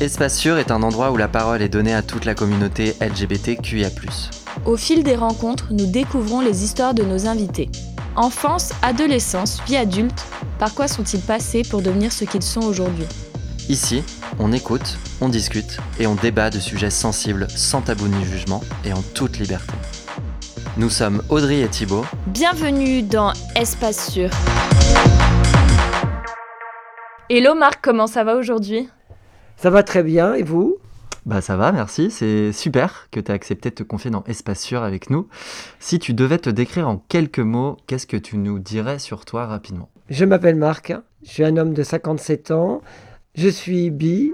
Espace Sûr est un endroit où la parole est donnée à toute la communauté LGBTQIA. Au fil des rencontres, nous découvrons les histoires de nos invités. Enfance, adolescence, vie adulte, par quoi sont-ils passés pour devenir ce qu'ils sont aujourd'hui? Ici, on écoute, on discute et on débat de sujets sensibles sans tabou ni jugement et en toute liberté. Nous sommes Audrey et Thibault. Bienvenue dans Espace Sûr. Hello Marc, comment ça va aujourd'hui? Ça va très bien, et vous? Bah ça va, merci. C'est super que tu aies accepté de te confier dans Espace Sûr avec nous. Si tu devais te décrire en quelques mots, qu'est-ce que tu nous dirais sur toi rapidement? Je m'appelle Marc, je suis un homme de 57 ans, je suis bi.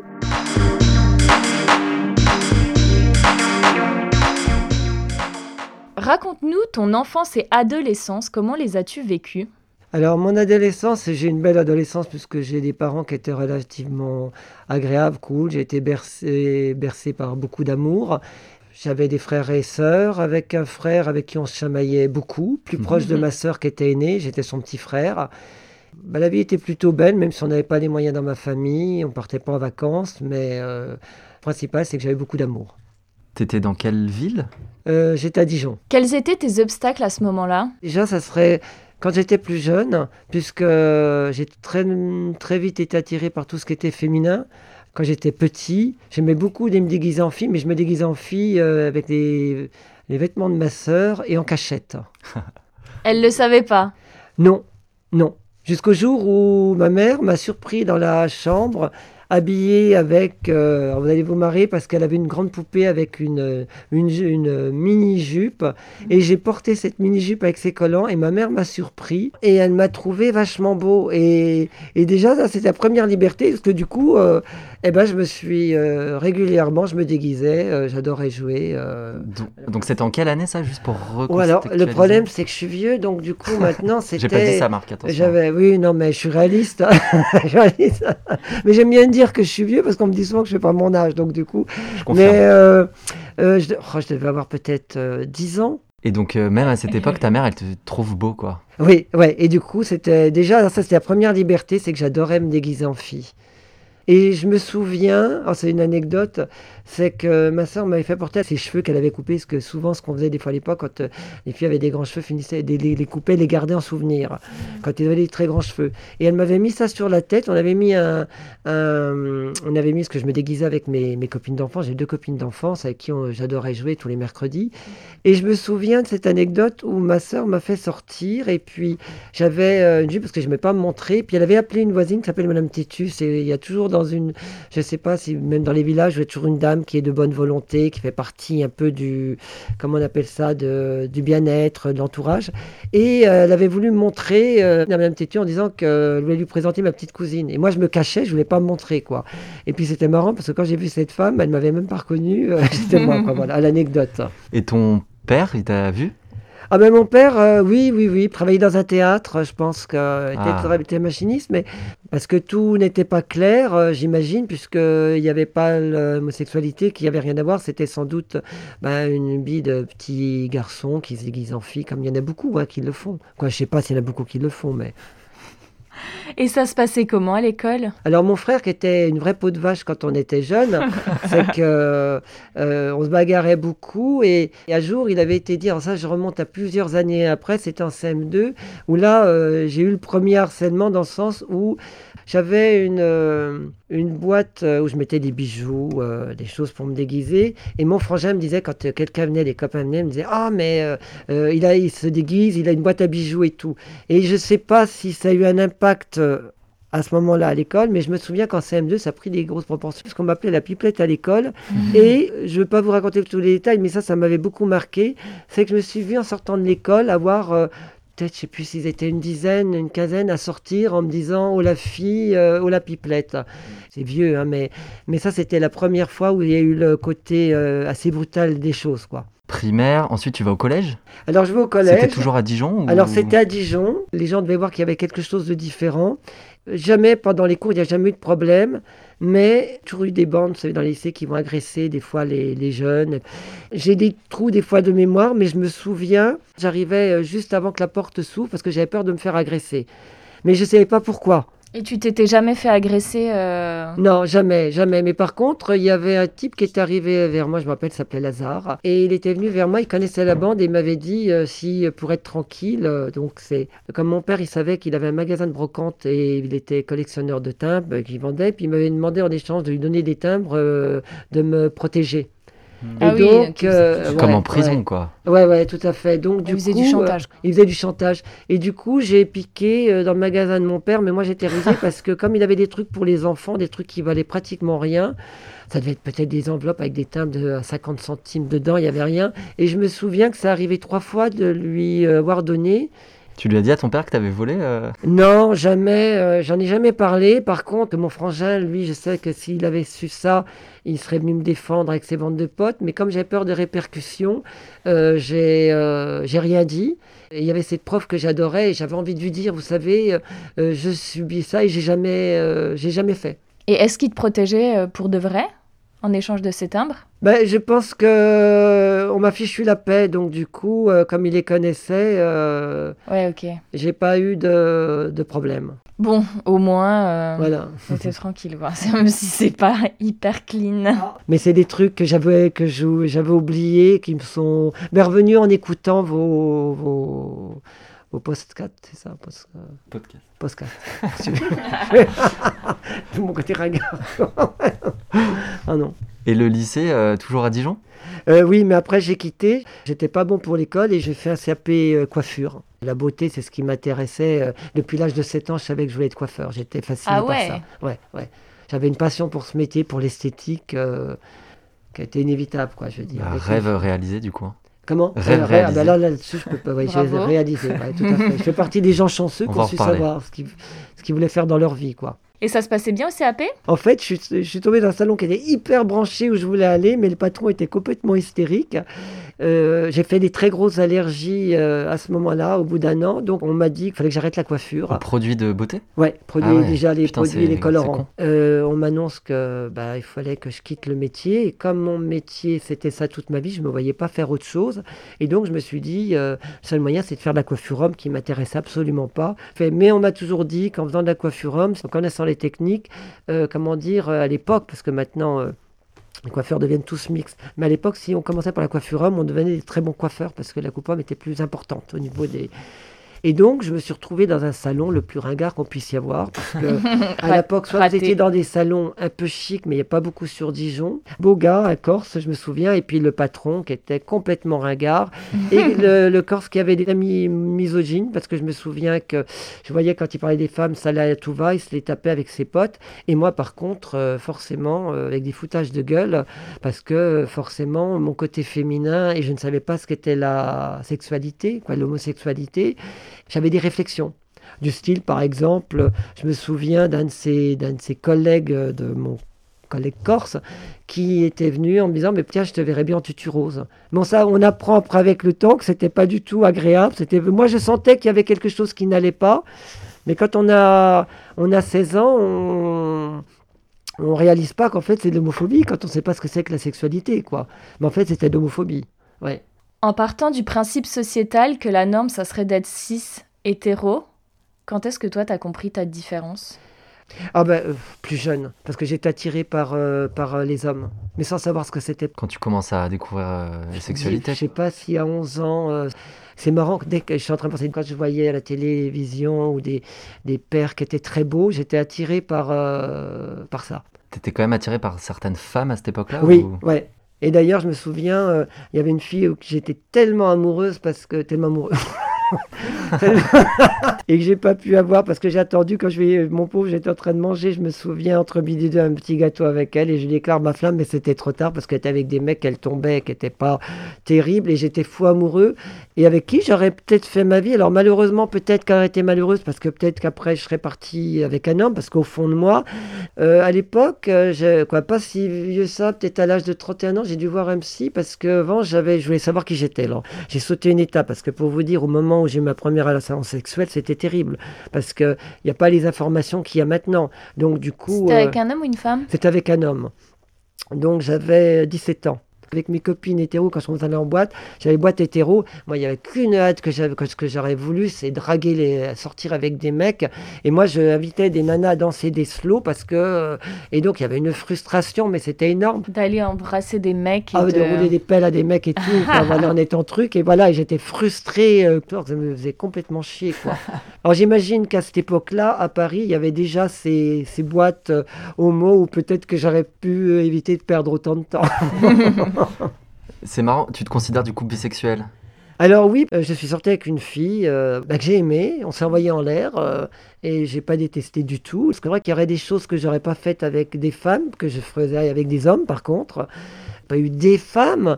Raconte-nous ton enfance et adolescence, comment les as-tu vécues? Alors mon adolescence, j'ai une belle adolescence puisque j'ai des parents qui étaient relativement agréables, cool. J'ai été bercé, bercé par beaucoup d'amour. J'avais des frères et sœurs, avec un frère avec qui on se chamaillait beaucoup, plus proche de ma sœur qui était aînée, j'étais son petit frère. Bah, la vie était plutôt belle, même si on n'avait pas les moyens dans ma famille, on partait pas en vacances, mais euh, le principal c'est que j'avais beaucoup d'amour. T'étais dans quelle ville? Euh, j'étais à Dijon. Quels étaient tes obstacles à ce moment-là? Déjà, ça serait quand j'étais plus jeune, puisque j'ai très, très vite été attiré par tout ce qui était féminin. Quand j'étais petit, j'aimais beaucoup de me déguiser en fille, mais je me déguisais en fille euh, avec les, les vêtements de ma sœur et en cachette. Elle le savait pas? Non, non. Jusqu'au jour où ma mère m'a surpris dans la chambre, habillée avec. euh, vous allez vous marrer parce qu'elle avait une grande poupée avec une, une, une mini-jupe. Et j'ai porté cette mini-jupe avec ses collants et ma mère m'a surpris. Et elle m'a trouvé vachement beau. Et, et déjà, ça, c'était la première liberté parce que du coup, euh, eh ben, je me suis euh, régulièrement, je me déguisais, euh, j'adorais jouer. Donc donc c'était en quelle année ça, juste pour ou alors, le problème, c'est que je suis vieux, donc du coup, maintenant, c'était. J'ai pas dit ça, Marc, attention. J'avais, oui, non, mais je suis réaliste. Suis réaliste. mais j'aime bien dire que je suis vieux parce qu'on me dit souvent que je fais pas mon âge, donc du coup. Je. Mais euh, euh, je, oh, je devais avoir peut-être euh, 10 ans. Et donc euh, même à cette époque, ta mère, elle te trouve beau, quoi. Oui, ouais. Et du coup, c'était déjà, ça, c'était la première liberté, c'est que j'adorais me déguiser en fille. Et je me souviens, oh, c'est une anecdote, c'est que ma soeur m'avait fait porter ses cheveux qu'elle avait coupés, parce que souvent ce qu'on faisait des fois à l'époque, quand euh, les filles avaient des grands cheveux, finissaient les, les couper, les garder en souvenir, quand ils avaient des très grands cheveux. Et elle m'avait mis ça sur la tête, on avait mis un, on avait mis ce que je me déguisais avec mes, mes copines d'enfance, j'ai deux copines d'enfance avec qui j'adorais jouer tous les mercredis. Et je me souviens de cette anecdote où ma soeur m'a fait sortir, et puis j'avais euh, une jupe parce que je ne pas me montrer. Puis elle avait appelé une voisine qui s'appelle Madame Tétus. Et il y a toujours dans une, je sais pas si même dans les villages, il y a toujours une dame qui est de bonne volonté, qui fait partie un peu du, comment on appelle ça, de, du bien-être, de l'entourage. Et euh, elle avait voulu me montrer euh, à Madame Tétus en disant qu'elle voulait lui présenter ma petite cousine. Et moi, je me cachais, je voulais pas me montrer, quoi. Et puis c'était marrant parce que quand j'ai vu cette femme, elle m'avait même pas reconnu. euh, C'était moi, quoi. Voilà, l'anecdote. Et ton père, il t'a vu? Ah ben mon père, euh, oui, oui, oui, travaillait dans un théâtre, je pense qu'il était, Ah. était machiniste, mais parce que tout n'était pas clair, euh, j'imagine, puisqu'il n'y avait pas l'homosexualité, qu'il n'y avait rien à voir, c'était sans doute ben, une bille de petit garçon qui se déguise en fille, comme il y en a beaucoup hein, qui le font. Quoi, je sais pas s'il y en a beaucoup qui le font, mais... Et ça se passait comment à l'école? Alors mon frère qui était une vraie peau de vache quand on était jeune, c'est que euh, on se bagarrait beaucoup et, et un jour il avait été dit, alors ça je remonte à plusieurs années après, c'était en CM2 où là euh, j'ai eu le premier harcèlement dans le sens où j'avais une, euh, une boîte euh, où je mettais des bijoux, euh, des choses pour me déguiser et mon frangin me disait quand quelqu'un venait, les copains venaient, me disaient ah mais euh, il a il se déguise, il a une boîte à bijoux et tout et je sais pas si ça a eu un impact à ce moment-là à l'école, mais je me souviens qu'en CM2, ça a pris des grosses proportions, parce qu'on m'appelait la pipelette à l'école. Et je ne veux pas vous raconter tous les détails, mais ça, ça m'avait beaucoup marqué. C'est que je me suis vu en sortant de l'école avoir, euh, peut-être, je sais plus s'ils étaient une dizaine, une quinzaine à sortir en me disant Oh la fille, euh, oh la pipelette. C'est vieux, hein, mais, mais ça, c'était la première fois où il y a eu le côté euh, assez brutal des choses, quoi. Primaire, ensuite tu vas au collège? Alors je vais au collège. C'était toujours à Dijon ou- Alors c'était à Dijon. Les gens devaient voir qu'il y avait quelque chose de différent. Jamais pendant les cours, il n'y a jamais eu de problème. Mais toujours eu des bandes, vous savez, dans les lycées qui vont agresser des fois les, les jeunes. J'ai des trous des fois de mémoire, mais je me souviens, j'arrivais euh, juste avant que la porte s'ouvre parce que j'avais peur de me faire agresser. Mais je ne savais pas pourquoi. Et tu t'étais jamais fait agresser euh, Non, jamais, jamais. Mais par contre, il y avait un type qui était arrivé vers moi, je il s'appelait Lazare. Et il était venu vers moi, il connaissait la bande et il m'avait dit euh, si euh, pour être tranquille, donc c'est comme mon père, il savait qu'il avait un magasin de brocante et il était collectionneur de timbres qu'il vendait. Puis il m'avait demandé en échange de lui donner des timbres, de me protéger. Ah oui, ok, euh, Comme en prison, ouais. quoi. Ouais, ouais, tout à fait. Donc, du Il faisait coup, du euh, chantage. il faisait du chantage. Et du coup, j'ai piqué euh, dans le magasin de mon père, mais moi j'étais risée parce que comme il avait des trucs pour les enfants, des trucs qui valaient pratiquement rien, ça devait être peut-être des enveloppes avec des timbres de à 50 centimes dedans, il n'y avait rien. Et je me souviens que ça arrivait trois fois de lui euh, avoir donné. Tu lui as dit à ton père que t'avais volé euh, Non, jamais, euh, j'en ai jamais parlé. Par contre, mon frangin, lui, je sais que s'il avait su ça, il serait venu me défendre avec ses bandes de potes. Mais comme j'avais peur de répercussions, euh, j'ai euh, j'ai rien dit. Et il y avait cette prof que j'adorais et j'avais envie de lui dire, vous savez, je subis ça et j'ai jamais, euh, j'ai jamais fait. Et est-ce qu'il te protégeait pour de vrai? En échange de ces timbres Ben, je pense que euh, on m'a fichu la paix, donc du coup, euh, comme il les connaissait, euh, Ouais, ok. j'ai pas eu de, de problème. Bon, au moins, euh, Voilà. t'étais tranquille, quoi. Même si c'est pas hyper clean. Mais c'est des trucs que j'avais que j'avais oubliés, qui me sont mais revenus en écoutant vos vos, vos podcasts, c'est ça, post- Podcast. podcasts. Tout mon côté ringard. ah non. Et le lycée, euh, toujours à Dijon? Euh, oui, mais après j'ai quitté. J'étais pas bon pour l'école et j'ai fait un CAP euh, coiffure. La beauté, c'est ce qui m'intéressait. depuis l'âge de 7 ans, je savais que je voulais être coiffeur. J'étais fasciné Ah par ouais. ça. Ouais, ouais. J'avais une passion pour ce métier, pour l'esthétique, euh, qui a été inévitable, quoi, je veux dire. Avec Rêve réalisé, du coup. Comment Euh, ah bah là, là-dessus, je peux pas. Ouais, j'ai Bravo. réalisé. ouais, tout à fait. Je fais partie des gens chanceux qui ont en su savoir ce qu'ils voulaient faire dans leur vie, quoi. Et ça se passait bien au CAP En fait, je suis, je suis tombé dans un salon qui était hyper branché où je voulais aller, mais le patron était complètement hystérique. Euh, j'ai fait des très grosses allergies euh, à ce moment-là, au bout d'un an. Donc, on m'a dit qu'il fallait que j'arrête la coiffure. Un produit de beauté? Ouais, produit Ah ouais. déjà les Putain, produits, les colorants. Euh, on m'annonce que bah, il fallait que je quitte le métier. Et comme mon métier c'était ça toute ma vie, je me voyais pas faire autre chose. Et donc je me suis dit, le seul moyen c'est de faire de la coiffure homme qui m'intéresse absolument pas. Mais on m'a toujours dit qu'en faisant de la coiffure homme, en connaissant les techniques, comment dire, à l'époque, parce que maintenant. Les coiffeurs deviennent tous mixtes. Mais à l'époque, si on commençait par la coiffure homme, on devenait des très bons coiffeurs parce que la coupe homme était plus importante au niveau des. Et donc, je me suis retrouvé dans un salon le plus ringard qu'on puisse y avoir. Parce que, à l'époque, soit étiez dans des salons un peu chics, mais il n'y a pas beaucoup sur Dijon. Beau gars, un Corse, je me souviens. Et puis le patron qui était complètement ringard. Et le, le Corse qui avait des amis misogynes, parce que je me souviens que je voyais quand il parlait des femmes, ça allait à tout va, il se les tapait avec ses potes. Et moi, par contre, euh, forcément, euh, avec des foutages de gueule, parce que forcément, mon côté féminin, et je ne savais pas ce qu'était la sexualité, quoi, l'homosexualité, j'avais des réflexions. Du style, par exemple, je me souviens d'un de ses, de ses collègues, euh, de mon collègue corse, qui était venu en me disant, mais tiens, je te verrais bien en tutu rose. Bon, ça, on apprend après avec le temps que c'était pas du tout agréable. C'était, moi, je sentais qu'il y avait quelque chose qui n'allait pas. Mais quand on a, on a 16 ans, on, on réalise pas qu'en fait c'est de l'homophobie quand on sait pas ce que c'est que la sexualité, quoi. Mais en fait, c'était de l'homophobie. Ouais. En partant du principe sociétal que la norme, ça serait d'être cis, hétéro, quand est-ce que toi, t'as compris ta différence? Ah ben, euh, plus jeune, parce que j'étais attiré par, euh, par euh, les hommes, mais sans savoir ce que c'était. Quand tu commences à découvrir euh, la sexualité Je sais pas si à 11 ans, euh, c'est marrant, que dès que je suis en train de penser, quand je voyais à la télévision ou des, des pères qui étaient très beaux, j'étais attiré par, euh, par ça. T'étais quand même attiré par certaines femmes à cette époque-là Oui, ou- ouais. Et d'ailleurs, je me souviens, euh, il y avait une fille où j'étais tellement amoureuse parce que tellement amoureuse. et que j'ai pas pu avoir parce que j'ai attendu quand je vais, mon pauvre, j'étais en train de manger, je me souviens entre midi et deux un petit gâteau avec elle et je déclare ma flamme, mais c'était trop tard parce qu'elle était avec des mecs, elle tombait, qui n'étaient pas terribles et j'étais fou amoureux et avec qui j'aurais peut-être fait ma vie? Alors malheureusement, peut-être qu'elle aurait été malheureuse parce que peut-être qu'après je serais partie avec un homme parce qu'au fond de moi, euh, à l'époque, euh, je, quoi, pas si vieux ça, peut-être à l'âge de 31 ans, j'ai dû voir un psy parce que avant j'avais, je voulais savoir qui j'étais. Alors j'ai sauté une étape parce que pour vous dire, au moment où j'ai eu ma première relation sexuelle, c'était terrible parce qu'il n'y a pas les informations qu'il y a maintenant. Donc du coup. C'était avec un homme ou une femme? C'était avec un homme. Donc j'avais 17 ans avec mes copines hétéro quand je allait en boîte. J'avais boîte hétéro. Moi, il n'y avait qu'une hâte que j'avais, que ce que j'aurais voulu, c'est draguer les, sortir avec des mecs. Et moi, je invitais des nanas à danser des slow parce que, et donc il y avait une frustration, mais c'était énorme. D'aller embrasser des mecs. Et ah, de... rouler des pelles à des mecs et tout. voilà, en étant truc. Et voilà, et j'étais frustrée. Euh, ça me faisait complètement chier, quoi. Alors j'imagine qu'à cette époque-là, à Paris, il y avait déjà ces, ces boîtes euh, homo où peut-être que j'aurais pu euh, éviter de perdre autant de temps. C'est marrant, tu te considères du coup bisexuel? Alors oui, euh, je suis sorti avec une fille euh, bah, que j'ai aimée, on s'est envoyé en l'air euh, et j'ai pas détesté du tout. C'est vrai qu'il y aurait des choses que j'aurais pas faites avec des femmes, que je faisais avec des hommes par contre. Pas eu des femmes.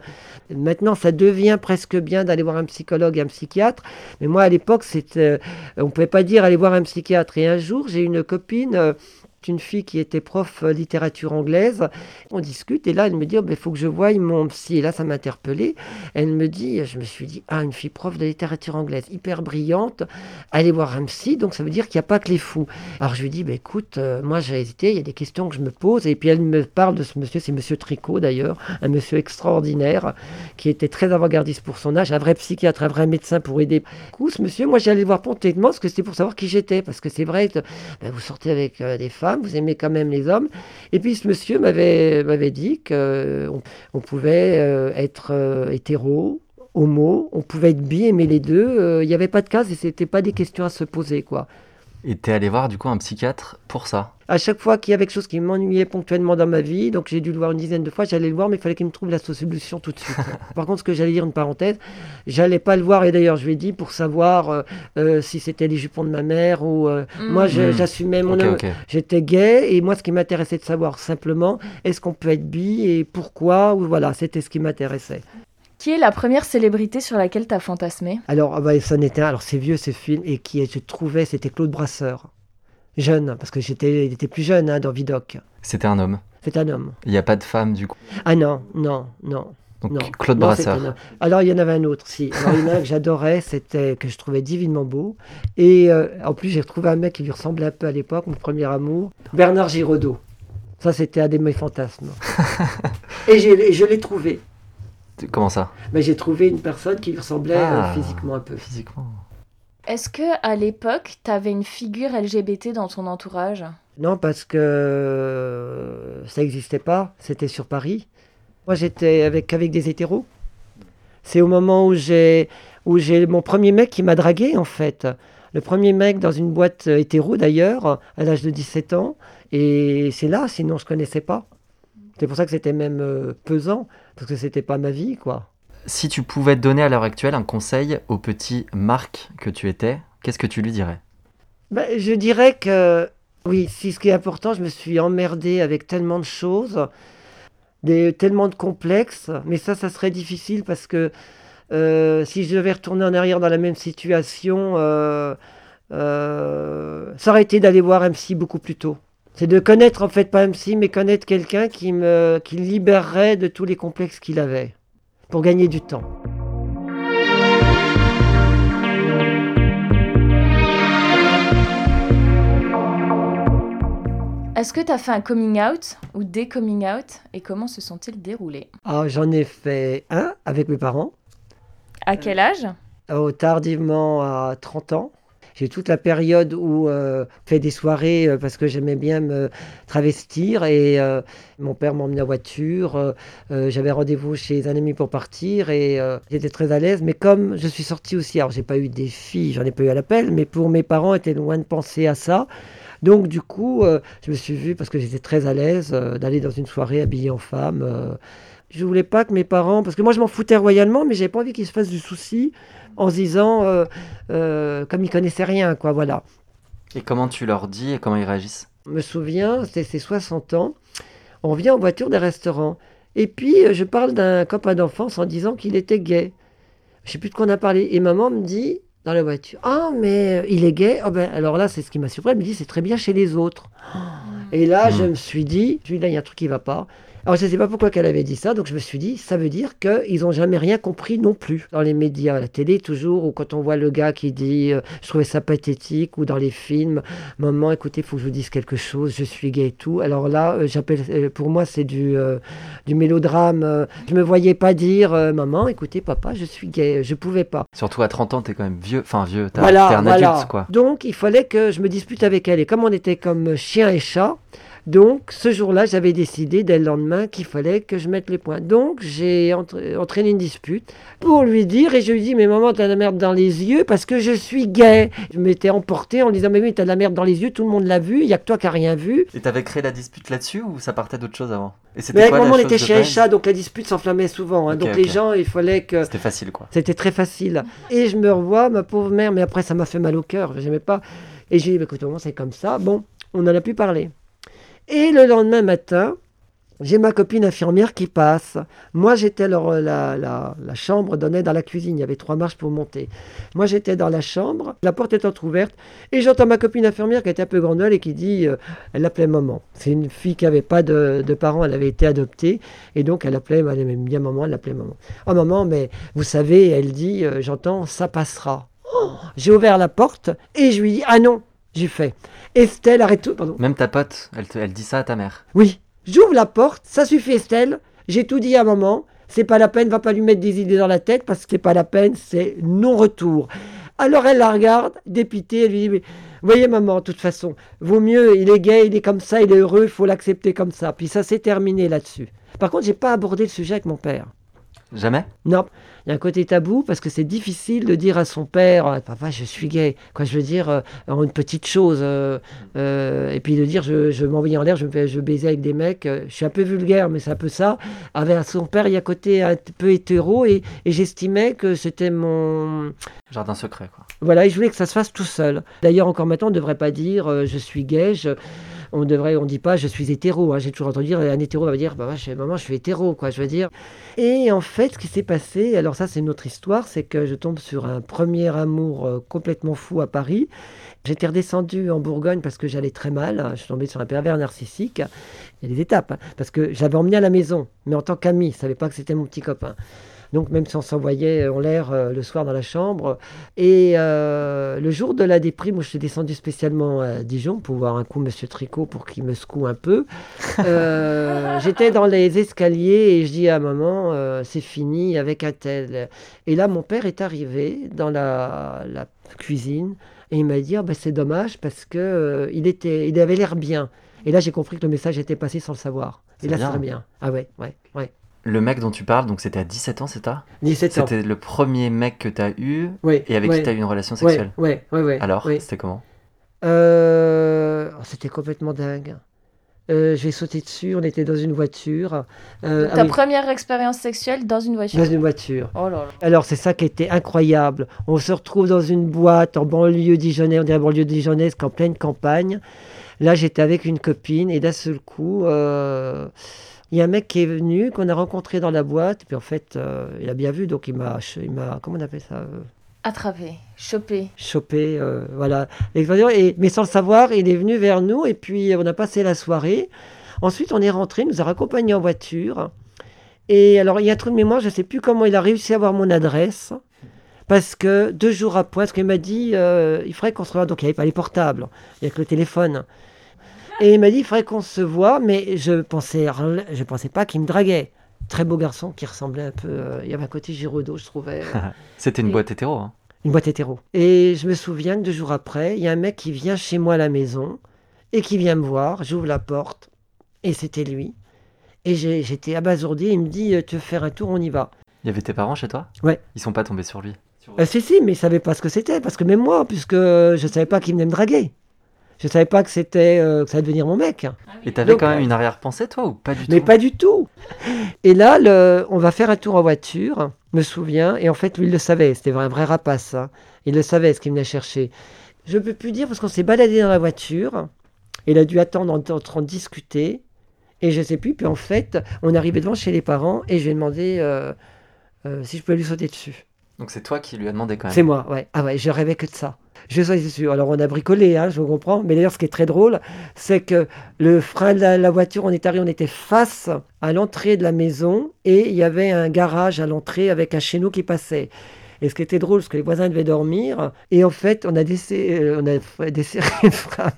Maintenant, ça devient presque bien d'aller voir un psychologue, un psychiatre. Mais moi, à l'époque, c'était, on pouvait pas dire aller voir un psychiatre. Et un jour, j'ai une copine une fille qui était prof euh, littérature anglaise. On discute et là, elle me dit, il oh, faut que je voie mon psy. Et là, ça m'a interpellé. Elle me dit, je me suis dit, ah, une fille prof de littérature anglaise, hyper brillante, aller voir un psy, donc ça veut dire qu'il n'y a pas que les fous. Alors je lui dis, bah, écoute, euh, moi j'ai hésité, il y a des questions que je me pose. Et puis elle me parle de ce monsieur, c'est monsieur Tricot d'ailleurs, un monsieur extraordinaire, qui était très avant-gardiste pour son âge, un vrai psychiatre, un vrai médecin pour aider. Du coup, ce monsieur, moi j'allais voir ponctuellement parce que c'était pour savoir qui j'étais. Parce que c'est vrai que bah, vous sortez avec euh, des femmes vous aimez quand même les hommes. Et puis ce monsieur m'avait, dit qu'on on pouvait euh, être euh, hétéro, homo, on pouvait être bi, aimer les deux. Euh, il n'y avait pas de cas et c'était pas des questions à se poser, quoi. Et t'es allé voir du coup un psychiatre pour ça à chaque fois qu'il y avait quelque chose qui m'ennuyait ponctuellement dans ma vie, donc j'ai dû le voir une dizaine de fois, j'allais le voir, mais il fallait qu'il me trouve la solution tout de suite. Par contre, ce que j'allais dire, une parenthèse, j'allais pas le voir, et d'ailleurs je lui ai dit, pour savoir euh, euh, si c'était les jupons de ma mère, ou euh, mm. moi mm. j'assumais mon homme, j'étais gay, et moi ce qui m'intéressait de savoir simplement, est-ce qu'on peut être bi, et pourquoi, ou voilà, c'était ce qui m'intéressait. Qui est la première célébrité sur laquelle tu as fantasmé? Alors, ah bah, ça n'était alors c'est vieux ce film, et qui je trouvais, c'était Claude Brasseur jeune, parce que j'étais, il était plus jeune hein, dans Vidoc. C'était un homme. C'était un homme. Il n'y a pas de femme du coup? Ah non, non, non. Donc Claude Brasseur. Alors il y en avait un autre, si. Alors, il y en a un que j'adorais, c'était que je trouvais divinement beau. Et euh, en plus j'ai retrouvé un mec qui lui ressemblait un peu à l'époque, mon premier amour, Bernard Giraudot. Ça c'était un de mes fantasmes. et, je l'ai trouvé. Comment ça Mais j'ai trouvé une personne qui lui ressemblait euh, ah, physiquement un peu. Physiquement. Est-ce que à l'époque, tu avais une figure LGBT dans ton entourage? Non, parce que ça n'existait pas. C'était sur Paris. Moi, j'étais avec, avec des hétéros. C'est au moment où j'ai où j'ai mon premier mec qui m'a dragué, en fait. Le premier mec dans une boîte hétéro, d'ailleurs, à l'âge de 17 ans. Et c'est là, sinon je ne connaissais pas. C'est pour ça que c'était même euh, pesant, parce que c'était pas ma vie, quoi. Si tu pouvais donner à l'heure actuelle un conseil au petit Marc que tu étais, qu'est-ce que tu lui dirais? Ben, Je dirais que, oui, si ce qui est important, je me suis emmerdé avec tellement de choses, des, tellement de complexes, mais ça, ça serait difficile parce que euh, si je devais retourner en arrière dans la même situation, euh, euh, ça aurait été d'aller voir MC beaucoup plus tôt. C'est de connaître en fait pas MC, mais connaître quelqu'un qui me qui libérerait de tous les complexes qu'il avait pour gagner du temps. Est-ce que tu as fait un coming out ou des coming out et comment se sont-ils déroulés? Ah, J'en ai fait un avec mes parents. À quel âge? Oh, Tardivement à 30 ans. J'ai toute la période où euh, fait des soirées euh, parce que j'aimais bien me travestir et euh, mon père m'emmenait en voiture. Euh, j'avais rendez-vous chez un ami pour partir et j'étais très à l'aise. Mais comme je suis sorti aussi, alors j'ai pas eu des filles, j'en ai pas eu à l'appel, mais pour mes parents, étaient loin de penser à ça. Donc du coup, je me suis vu parce que j'étais très à l'aise d'aller dans une soirée habillée en femme Je voulais pas que mes parents, parce que moi je m'en foutais royalement, mais j'avais pas envie qu'ils se fassent du souci en se disant, euh, euh, comme ils connaissaient rien, quoi, voilà. Et comment tu leur dis et comment ils réagissent? Je me souviens, c'était ses 60 ans, on vient en voiture des restaurants. Et puis, euh, je parle d'un copain d'enfance en disant qu'il était gay. Je sais plus de quoi on a parlé. Et maman me dit, dans la voiture, ah, mais il est gay? Ah ben, alors là, c'est ce qui m'a surpris. Elle me dit, c'est très bien chez les autres. Et là, je Hmm. me suis dit, je là, il y a un truc qui va pas. Alors, je ne sais pas pourquoi qu'elle avait dit ça, donc je me suis dit, ça veut dire qu'ils n'ont jamais rien compris non plus. Dans les médias, à la télé, toujours, ou quand on voit le gars qui dit, euh, je trouvais ça pathétique, ou dans les films, maman, écoutez, il faut que je vous dise quelque chose, je suis gay et tout. Alors là, euh, j'appelle, euh, pour moi, c'est du, du mélodrame. je me voyais pas dire, maman, écoutez, papa, je suis gay. Je pouvais pas. Surtout à 30 ans, t'es quand même vieux. Enfin, vieux, t'as- Voilà, t'es un voilà. adulte, quoi. Donc, il fallait que je me dispute avec elle. Et comme on était comme chien et chat, donc ce jour-là, j'avais décidé dès le lendemain qu'il fallait que je mette les points. Donc, j'ai entra- entraîné une dispute pour lui dire, et je lui dis, mais maman, t'as de la merde dans les yeux parce que je suis gay. Je m'étais emporté en disant, mais oui, t'as de la merde dans les yeux, tout le monde l'a vu, il y a que toi qui n'as rien vu. Et t'avais créé la dispute là-dessus ou ça partait d'autre chose avant? Et Mais quoi maman, on était base? chat, donc la dispute s'enflammait souvent. hein. Donc les gens, il fallait que... C'était facile, quoi. C'était très facile. Et je me revois, ma pauvre mère, mais après ça m'a fait mal au cœur, j'aimais pas. Et j'ai dit, écoute, maman, c'est comme ça. Bon, on n'en a plus parlé. Et le lendemain matin, j'ai ma copine infirmière qui passe. Moi, j'étais la, la, chambre donnait dans la cuisine. Il y avait trois marches pour monter. Moi, j'étais dans la chambre, la porte était entrouverte, et j'entends ma copine infirmière qui était un peu grandole et qui dit, euh, elle l'appelait maman. C'est une fille qui n'avait pas de, parents, elle avait été adoptée, et donc elle appelait, elle bien maman, elle l'appelait maman. Oh maman, mais vous savez, elle dit, euh, j'entends, ça passera. Oh, j'ai ouvert la porte et je lui dis, ah non, j'ai fait. Estelle, arrête tout, pardon. Même ta pote, elle, te- elle dit ça à ta mère. Oui, j'ouvre la porte, ça suffit Estelle, j'ai tout dit à maman, c'est pas la peine, va pas lui mettre des idées dans la tête parce que c'est pas la peine, c'est non-retour. Alors elle la regarde, dépitée, elle lui dit, mais voyez maman, de toute façon, vaut mieux, il est gay, il est comme ça, il est heureux, il faut l'accepter comme ça. Puis ça s'est terminé là-dessus. Par contre, j'ai pas abordé le sujet avec mon père. Jamais? Non, il y a un côté tabou parce que c'est difficile de dire à son père Ah, Papa, je suis gay. Quoi, je veux dire, euh, en une petite chose. euh, euh, et puis de dire Je, je m'envoyais en l'air, je, baisais avec des mecs. je suis un peu vulgaire, mais c'est un peu ça. Avec son père, il y a un côté un peu hétéro et, et j'estimais que c'était mon. Jardin secret, quoi. Voilà, et je voulais que ça se fasse tout seul. D'ailleurs, encore maintenant, on ne devrait pas dire Je suis gay. je- On devrait, on dit pas je suis hétéro. hein. J'ai toujours entendu dire un hétéro va dire bah, je, maman je suis hétéro quoi. Je veux dire. Et en fait, ce qui s'est passé, alors ça c'est une autre histoire, c'est que je tombe sur un premier amour euh, complètement fou à Paris. J'étais redescendu en Bourgogne parce que j'allais très mal. Je suis tombé sur un pervers narcissique. Il y a des étapes, hein, parce que je l'avais emmené à la maison, mais en tant qu'ami, je savais pas que c'était mon petit copain. Donc même si on s'envoyait en l'air euh, le soir dans la chambre. Et euh, le jour de la déprime où je suis descendu spécialement à Dijon pour voir un coup Monsieur Tricot pour qu'il me secoue un peu, euh, j'étais dans les escaliers et je dis à maman euh, c'est fini avec un tel. Et là mon père est arrivé dans la, la cuisine et il m'a dit Ah, ben, c'est dommage parce que euh, il était, il avait l'air bien. Et là j'ai compris que le message était passé sans le savoir. Et là c'est bien. Ah ouais, ouais, ouais. Le mec dont tu parles, donc c'était à 17 ans, c'est ça? 17 ans. C'était le premier mec que t'as eu Ouais, et avec ouais, qui t'as eu une relation sexuelle. ouais, ouais, ouais, Alors, ouais. c'était comment? Euh, oh, C'était complètement dingue. Euh, J'ai sauté dessus, on était dans une voiture. Euh, ah ta oui, première expérience sexuelle dans une voiture. dans une voiture. Oh là là. Alors c'est ça qui était incroyable. On se retrouve dans une boîte en banlieue dijonnais, on dirait banlieue dijonnais, qu'en pleine campagne. Là j'étais avec une copine et d'un seul coup, euh, il y a un mec qui est venu, qu'on a rencontré dans la boîte. Puis en fait, euh, il a bien vu, donc il m'a, il m'a, comment on appelle ça euh, Attrapé, chopé. chopé, euh, voilà. Et, mais sans le savoir, il est venu vers nous et puis on a passé la soirée. Ensuite, on est rentré, il nous a raccompagnés en voiture. Et alors, il y a un trou de mémoire, je ne sais plus comment il a réussi à avoir mon adresse. Parce que deux jours après, parce qu'il m'a dit, euh, il faudrait qu'on se revoie. Donc, il n'y avait pas les portables, il n'y a que le téléphone. Et il m'a dit, il faudrait qu'on se voit, mais je pensais, je pensais pas qu'il me draguait. Très beau garçon qui ressemblait un peu. euh, il y avait un côté Giraudot, je trouvais. C'était une Et- boîte hétéro. Hein. Une boîte hétéro. Et je me souviens que deux jours après, il y a un mec qui vient chez moi à la maison et qui vient me voir. J'ouvre la porte et c'était lui. Et j'étais abasourdi. Il me dit euh, Tu veux faire un tour On y va. Il y avait tes parents chez toi? Ouais. Ils sont pas tombés sur lui? Euh, si, si, mais il savait pas ce que c'était. Parce que même moi, puisque je savais pas qu'il venait me draguer. Je savais pas que c'était euh, que ça allait devenir mon mec. Et t'avais Donc, quand même euh, une arrière-pensée, toi, ou pas du Mais tout pas du tout. Et là, le- on va faire un tour en voiture, je me souviens. Et en fait, lui, il le savait. C'était un vrai rapace. hein. Il le savait, ce qu'il venait chercher. Je peux plus dire parce qu'on s'est baladé dans la voiture. Il a dû attendre en, en train de discuter. Et je sais plus. Puis en fait, on est arrivé devant chez les parents et je lui ai demandé euh, euh, si je pouvais lui sauter dessus. Donc c'est toi qui lui as demandé quand même. C'est moi, ouais. Ah ouais, je rêvais que de ça. Je suis dessus. Alors on a bricolé, hein, je comprends. Mais d'ailleurs, ce qui est très drôle, c'est que le frein de la, la voiture, on est arrivé, on était face à l'entrée de la maison et il y avait un garage à l'entrée avec un chéneau qui passait. Et ce qui était drôle, c'est que les voisins devaient dormir. Et en fait, on a, desserré, euh, on a desserré le frein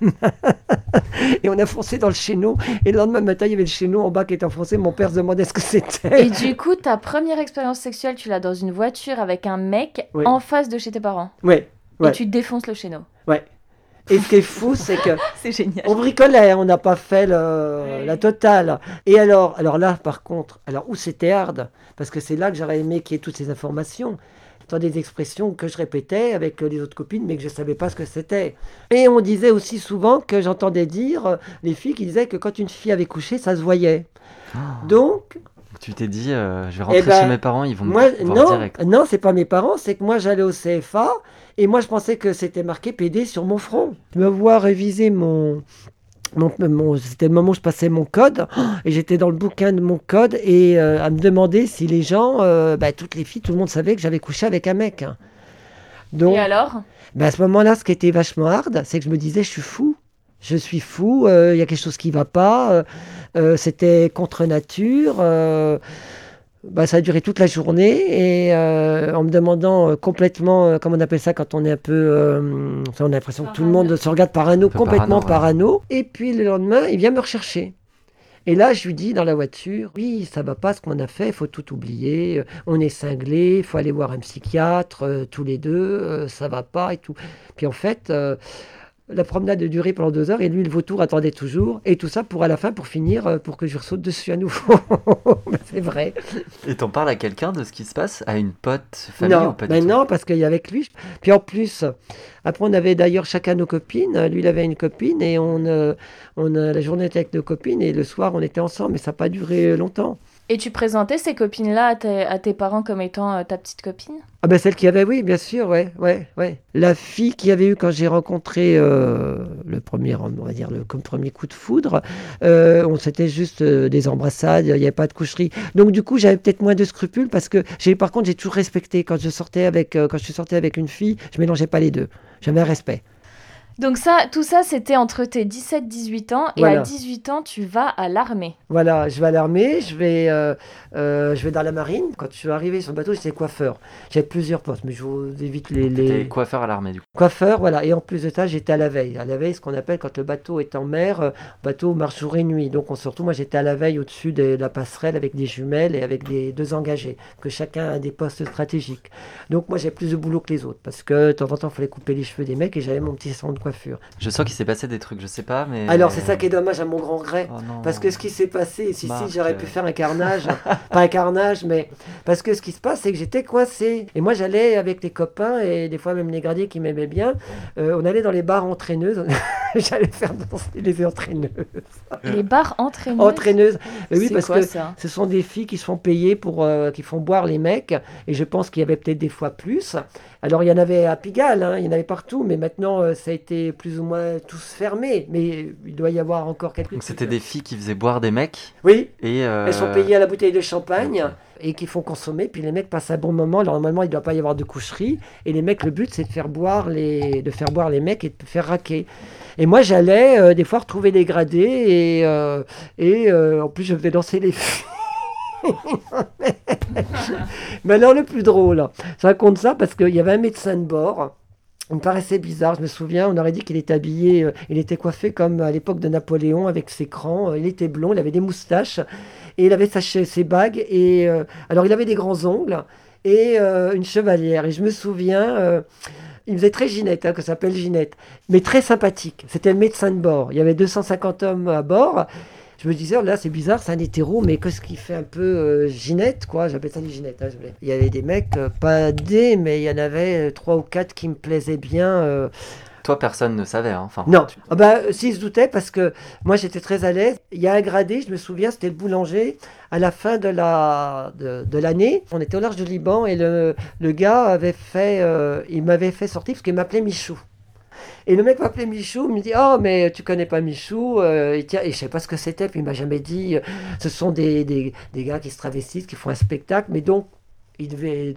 et on a foncé dans le chéneau. Et le lendemain matin, il y avait le chéneau en bas qui était enfoncé. Mon père se demandait ce que c'était. Et du coup, ta première expérience sexuelle, tu l'as dans une voiture avec un mec Oui. en face de chez tes parents? Ouais, Ouais. Et tu défonces le chéneau. Et ce qui est fou, c'est que C'est génial. On bricolait, on n'a pas fait le- la totale. Et alors, alors là, par contre, alors où c'était hard Parce que c'est là que j'aurais aimé qu'il y ait toutes ces informations. Dans des expressions que je répétais avec euh, les autres copines, mais que je ne savais pas ce que c'était. Et on disait aussi souvent que j'entendais dire, euh, les filles qui disaient que quand une fille avait couché, ça se voyait. Oh. Donc, Tu t'es dit, euh, je vais rentrer Eh ben, chez mes parents, ils vont me moi, voir non, direct. non, c'est pas mes parents, c'est que moi j'allais au CFA et moi je pensais que c'était marqué PD sur mon front. Je me vois réviser mon. c'était le moment où je passais mon code et j'étais dans le bouquin de mon code et euh, à me demander si les gens, euh, bah, toutes les filles, tout le monde savait que j'avais couché avec un mec. Donc, Et alors? bah, à ce moment-là, ce qui était vachement hard, c'est que je me disais, je suis fou. Je suis fou, euh, il y a quelque chose qui va pas. C'était contre nature. Bah, ça a duré toute la journée et euh, en me demandant euh, complètement, euh, comment on appelle ça quand on est un peu. euh, on a l'impression que tout le monde se regarde parano, complètement parano, parano. Et puis le lendemain, il vient me rechercher. Et là, je lui dis dans la voiture, oui, ça va pas ce qu'on a fait, il faut tout oublier, on est cinglé, il faut aller voir un psychiatre, tous les deux, ça va pas et tout. Puis en fait, la promenade a duré pendant deux heures et lui, le vautour attendait toujours. Et tout ça pour à la fin, pour finir, euh, pour que je saute dessus à nouveau. Ben, c'est vrai. Et t'en parles à quelqu'un de ce qui se passe? À une pote, famille non, ou pas ben non, parce qu'il y avait avec lui. Puis en plus, après, on avait d'ailleurs chacun nos copines. Lui, il avait une copine et on, euh, on a, la journée était avec nos copines et le soir, on était ensemble. Mais ça n'a pas duré longtemps. Et tu présentais ces copines-là à tes, à tes parents comme étant euh, ta petite copine? Ah ben celle qui avait, oui, bien sûr, ouais, ouais, ouais. La fille qui avait eu quand j'ai rencontré euh, le premier, on va dire le comme premier coup de foudre, euh, on s'était juste des embrassades, il n'y avait pas de coucherie. Donc du coup, j'avais peut-être moins de scrupules parce que j'ai, par contre, j'ai toujours respecté quand je sortais avec, quand je suis avec une fille, je mélangeais pas les deux. J'avais un respect. Donc ça, tout ça, c'était entre tes 17-18 ans. Et à Voilà. 18 ans, tu vas à l'armée. Voilà, je vais à l'armée, je vais, euh, euh, je vais dans la marine. Quand je suis arrivé sur le bateau, j'étais coiffeur. J'avais plusieurs postes, mais je vous évite les, les... Coiffeur à l'armée du coup. Coiffeur, voilà. Et en plus de ça, j'étais à la veille. À la veille, ce qu'on appelle quand le bateau est en mer, euh, le bateau marche jour et nuit. Donc, on, surtout, moi, j'étais à la veille au-dessus de la passerelle avec des jumelles et avec des deux engagés, que chacun a des postes stratégiques. Donc, moi, j'ai plus de boulot que les autres parce que de temps en temps, il fallait couper les cheveux des mecs et j'avais mon petit salon de coiffure. Je sens qu'il s'est passé des trucs, je sais pas, mais. Alors, c'est ça qui est dommage à mon grand regret. Oh. Parce que ce qui s'est passé, si, Marc, si, j'aurais euh. pu faire un carnage, pas un carnage, mais parce que ce qui se passe, c'est que j'étais coincé. Et moi, j'allais avec les copains et des fois même les gardiens qui m'aimaient bien, euh, on allait dans les bars entraîneuses, j'allais faire danser les entraîneuses. Les bars entraîneuses. Entraîneuses, Euh, oui, C'est parce quoi, que ça ce sont des filles qui se font payer pour, euh, qui font boire les mecs, et je pense qu'il y avait peut-être des fois plus. Alors il y en avait à Pigalle, hein, il y en avait partout, mais maintenant euh, ça a été plus ou moins tous fermés. Mais il doit y avoir encore quelques. Donc c'était des filles qui faisaient boire des mecs Oui, et. euh, Elles sont payées à la bouteille de champagne et qui font consommer. Puis les mecs passent un bon moment. Alors, normalement, il ne doit pas y avoir de coucherie. Et les mecs, le but, c'est de faire boire les, de faire boire les mecs et de faire raquer. Et moi, j'allais euh, des fois retrouver les gradés et, et en plus, je faisais danser les filles. Mais alors, le plus drôle, je raconte ça parce qu'il y avait un médecin de bord. Il me paraissait bizarre, je me souviens, on aurait dit qu'il était habillé, euh, il était coiffé comme à l'époque de Napoléon avec ses crans, euh, il était blond, il avait des moustaches, et il avait sa, ses bagues, et euh, alors il avait des grands ongles, et euh, une chevalière, et je me souviens, euh, il faisait très Ginette, hein, que s'appelle Ginette, mais très sympathique, c'était le médecin de bord, il y avait 250 hommes à bord, je me disais, oh là, c'est bizarre, c'est un hétéro, mais qu'est-ce qui fait un peu euh, Ginette, quoi? J'appelle ça des Ginettes. hein, je. Il y avait des mecs, euh, pas des, mais il y en avait euh, trois ou quatre qui me plaisaient bien. Toi, personne ne savait. Hein. Enfin, non, ah bah, si, se doutait parce que moi j'étais très à l'aise. Il y a un gradé, je me souviens, c'était le boulanger à la fin de la de, l'année. On était au large du Liban et le, le gars avait fait, euh, il m'avait fait sortir parce qu'il m'appelait Michou. Et le mec m'appelait Michou, il me dit Oh, mais tu connais pas Michou euh, et, tiens, et je sais pas ce que c'était, puis il m'a jamais dit euh, Ce sont des, des, des, gars qui se travestissent, qui font un spectacle, mais donc il, devait,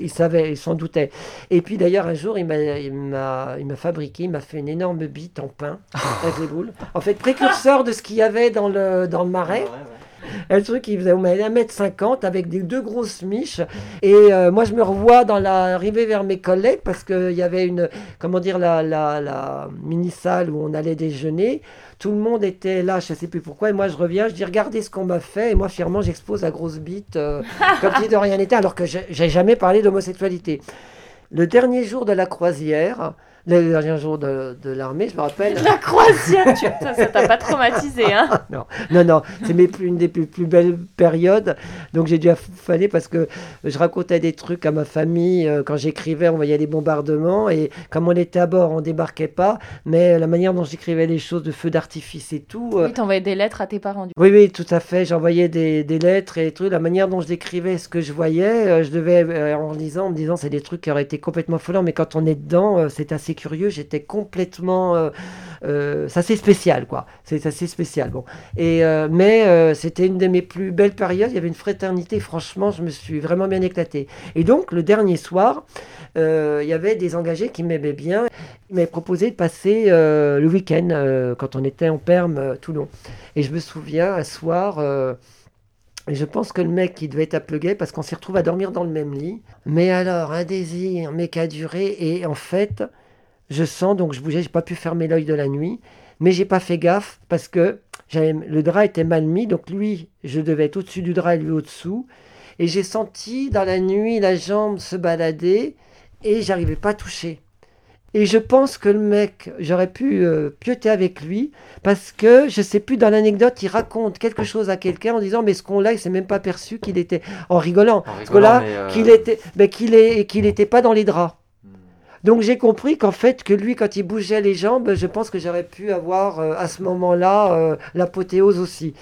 il savait, il s'en doutait. Et puis d'ailleurs, un jour, m'a, il m'a fabriqué, il m'a fait une énorme bite en pain avec les boules. En fait, précurseur de ce qu'il y avait dans le, dans le marais. Un truc, il faisait 1m50 avec des deux grosses miches. Et euh, moi, je me revois dans l'arrivée vers mes collègues parce qu'il y avait une, comment dire, la, la, la mini-salle où on allait déjeuner. Tout le monde était là, je ne sais plus pourquoi. Et moi, je reviens, je dis regardez ce qu'on m'a fait. Et moi, fièrement, j'expose la grosse bite euh, comme si de rien n'était, alors que j'ai jamais parlé d'homosexualité. Le dernier jour de la croisière, les derniers jours de, de l'armée, je me rappelle. La croisière, tu... ça, ça t'a pas traumatisé, hein Non, non, non, c'est une des plus, plus, belles périodes. Donc j'ai dû affaler parce que je racontais des trucs à ma famille. Euh, quand j'écrivais, on voyait des bombardements. Et comme on était à bord, on débarquait pas. Mais la manière dont j'écrivais les choses, de feu d'artifice et tout. Euh, oui, t'envoyais des lettres à tes parents. Du oui, oui, tout à fait. J'envoyais des, des, lettres et tout. La manière dont je décrivais ce que je voyais, euh, je devais, en lisant, en me disant, c'est des trucs qui auraient été complètement folants. Mais quand on est dedans, c'est assez curieux, j'étais complètement... Euh, euh, c'est spécial, quoi. C'est assez spécial, bon. Et, euh, mais c'était une de mes plus belles périodes, il y avait une fraternité, franchement, je me suis vraiment bien éclaté. Et donc, le dernier soir, il y avait des engagés qui m'aimaient bien. Ils m'avaient proposé de passer le week-end, quand on était en Perme, Toulon. Et je me souviens, un soir... Et je pense que le mec, il devait être gay parce qu'on s'y retrouve à dormir dans le même lit. Mais alors, un désir, mais qui a duré. Et en fait, je sens, donc je bougeais, j'ai pas pu fermer l'œil de la nuit, mais j'ai pas fait gaffe parce que le drap était mal mis, donc lui, je devais être au-dessus du drap et lui au-dessous. Et j'ai senti dans la nuit la jambe se balader et j'arrivais pas à toucher. Et je pense que le mec, j'aurais pu euh, pioter avec lui parce que je sais plus dans l'anecdote, il raconte quelque chose à quelqu'un en disant mais ce qu'on là, il s'est même pas perçu qu'il était en rigolant, là, euh, qu'il était, mais qu'il est, qu'il n'était pas dans les draps. Donc j'ai compris qu'en fait, que lui, quand il bougeait les jambes, je pense que j'aurais pu avoir euh, à ce moment-là euh, l'apothéose aussi.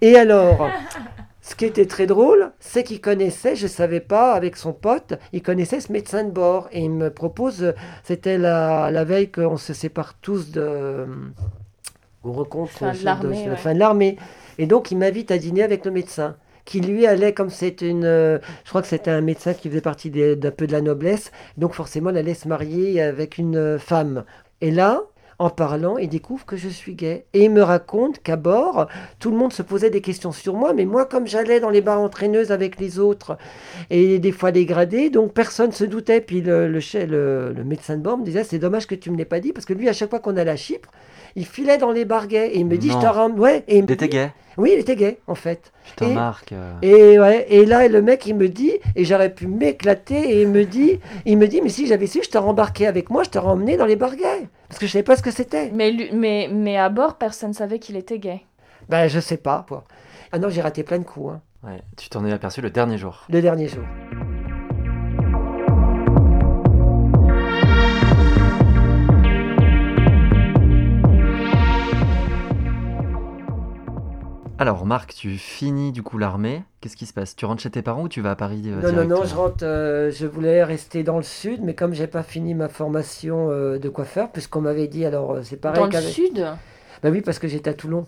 Et alors, ce qui était très drôle, c'est qu'il connaissait, je ne savais pas, avec son pote, il connaissait ce médecin de bord. Et il me propose, c'était la, la veille qu'on se sépare tous de... On rencontre la fin de l'armée. Et donc il m'invite à dîner avec le médecin qui lui allait, comme c'est une. Euh, je crois que c'était un médecin qui faisait partie d'un peu de la noblesse, donc forcément, il allait se marier avec une euh, femme. Et là, en parlant, il découvre que je suis gay. Et il me raconte qu'à bord, tout le monde se posait des questions sur moi, mais moi, comme j'allais dans les bars entraîneuses avec les autres, et des fois dégradé, donc personne se doutait. Puis le, le, le médecin de bord me disait, c'est dommage que tu me l'aies pas dit, parce que lui, à chaque fois qu'on allait à Chypre, il filait dans les bars gays, et il me dit, je te rends... Ouais, et il était gay oui, il était gay, en fait. Putain, et, Marc. Euh. Et, ouais, et là, le mec, il me dit, et j'aurais pu m'éclater, et il me dit, il me dit, mais si j'avais su, je t'aurais embarqué avec moi, je t'aurais emmené dans les bars gays. Parce que je savais pas ce que c'était. Mais, mais, mais à bord, personne savait qu'il était gay. Ben, je sais pas, quoi. Ah non, j'ai raté plein de coups. Hein. Ouais, tu t'en es aperçu le dernier jour. Le dernier jour. Alors Marc, tu finis du coup l'armée. Qu'est-ce qui se passe? Tu rentres chez tes parents ou tu vas à Paris euh, Non, non, non, je rentre. Euh, je voulais rester dans le sud, mais comme j'ai pas fini ma formation euh, de coiffeur, puisqu'on m'avait dit, alors c'est pareil. Dans le sud? Bah oui, parce que j'étais à Toulon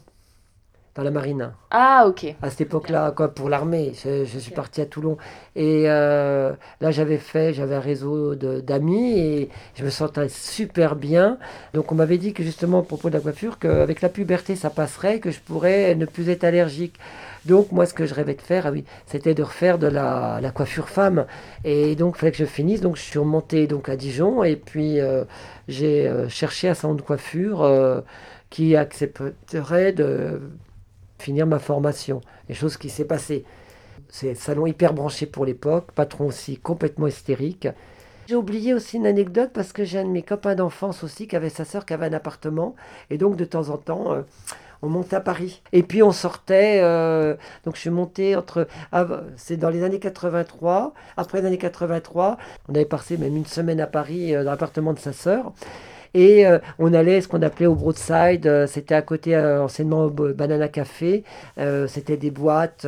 dans la marine. Ah, ok. À cette époque-là, quoi, pour l'armée. Je, suis parti à Toulon. Et euh, là, j'avais fait, j'avais un réseau d'amis et je me sentais super bien. Donc, on m'avait dit que justement, à propos de la coiffure, qu'avec la puberté, ça passerait, que je pourrais ne plus être allergique. Donc, moi, ce que je rêvais de faire, ah oui, c'était de refaire de la, la, coiffure femme. Et donc, il fallait que je finisse. Donc, je suis remonté donc, à Dijon et puis euh, j'ai euh, cherché un salon de coiffure qui accepterait de finir ma formation. Les choses qui s'est passé. C'est salon hyper branché pour l'époque, patron aussi complètement hystérique. J'ai oublié aussi une anecdote parce que j'ai un de mes copains d'enfance aussi qui avait sa sœur qui avait un appartement. Et donc de temps en temps, euh, on montait à Paris. Et puis on sortait, euh, donc je suis monté entre, c'est dans les années 83, après les années 83, on avait passé même une semaine à Paris euh, dans l'appartement de sa sœur. Et euh, on allait ce qu'on appelait au Broadside, euh, c'était à côté euh, anciennement Banana Café, c'était des boîtes,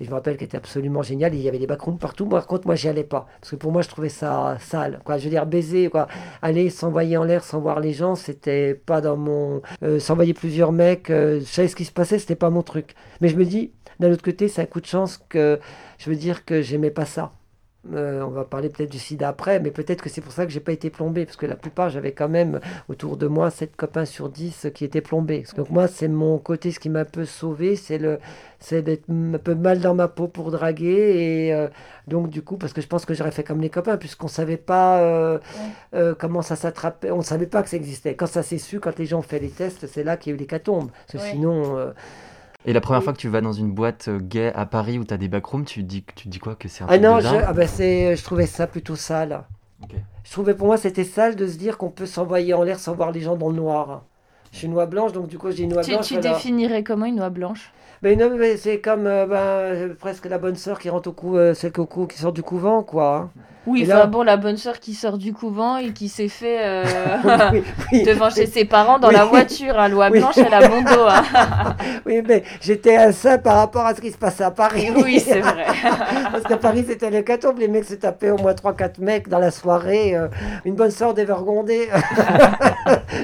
je me rappelle qu'elle était absolument géniale, il y avait des backrooms partout, par contre moi j'y allais pas, parce que pour moi je trouvais ça sale, quoi. je veux dire baiser, quoi. aller s'envoyer en l'air sans voir les gens, c'était pas dans mon... s'envoyer plusieurs mecs, je savais ce qui se passait, c'était pas mon truc. Mais je me dis, d'un autre côté, c'est un coup de chance que je veux dire que j'aimais pas ça. Euh, on va parler peut-être du sida après, mais peut-être que c'est pour ça que j'ai pas été plombé, parce que la plupart, j'avais quand même autour de moi 7 copains sur 10 qui étaient plombés. Donc moi, c'est mon côté, ce qui m'a un peu sauvé, c'est le, c'est d'être un peu mal dans ma peau pour draguer, et euh, donc du coup, parce que je pense que j'aurais fait comme les copains, puisqu'on savait pas euh, comment ça s'attrapait, on savait pas que ça existait. Quand ça s'est su, quand les gens ont fait les tests, c'est là qu'il y a eu l'hécatombe, parce que sinon et la première fois que tu vas dans une boîte euh, gay à Paris où tu as des backrooms, tu dis, tu dis quoi Que c'est un Ah non, je, ah bah c'est, je trouvais ça plutôt sale. Je trouvais pour moi c'était sale de se dire qu'on peut s'envoyer en l'air sans voir les gens dans le noir. Je suis une noix blanche, donc du coup j'ai une noix blanche. Tu définirais comment une noix blanche? Mais non, mais c'est comme euh, ben, presque la bonne sœur qui rentre au cou, euh, celle au qui sort du couvent, quoi. Oui, enfin bon, la bonne sœur qui sort du couvent et qui s'est fait euh, devant chez ses parents dans la voiture. Hein, loi blanche, elle a bon dos. Hein. oui, mais j'étais un saint par rapport à ce qui se passait à Paris. Oui, c'est vrai. Parce qu'à Paris, c'était l'hécatombe. Les mecs se tapaient au moins 3-4 mecs dans la soirée. Euh, une bonne sœur dévergondée.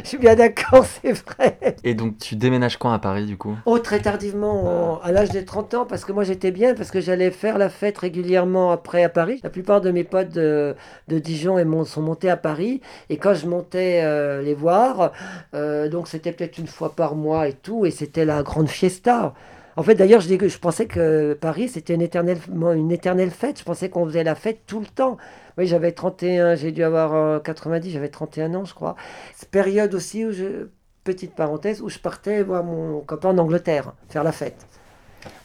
Je suis bien d'accord, c'est vrai. Et donc, tu déménages quand à Paris, du coup? Oh, très tardivement, à l'âge de 30 ans, parce que moi, j'étais bien, parce que j'allais faire la fête régulièrement après à Paris. La plupart de mes potes de, Dijon et sont montés à Paris. Et quand je montais euh, les voir, euh, donc c'était peut-être une fois par mois et tout, et c'était la grande fiesta. En fait, d'ailleurs, je, je, pensais que Paris, c'était une éternelle, une éternelle fête. Je pensais qu'on faisait la fête tout le temps. Oui, j'avais 31, j'ai dû avoir 90, euh, j'avais 31 ans, je crois. Cette période aussi où je, petite parenthèse, où je partais voir mon copain en Angleterre, faire la fête.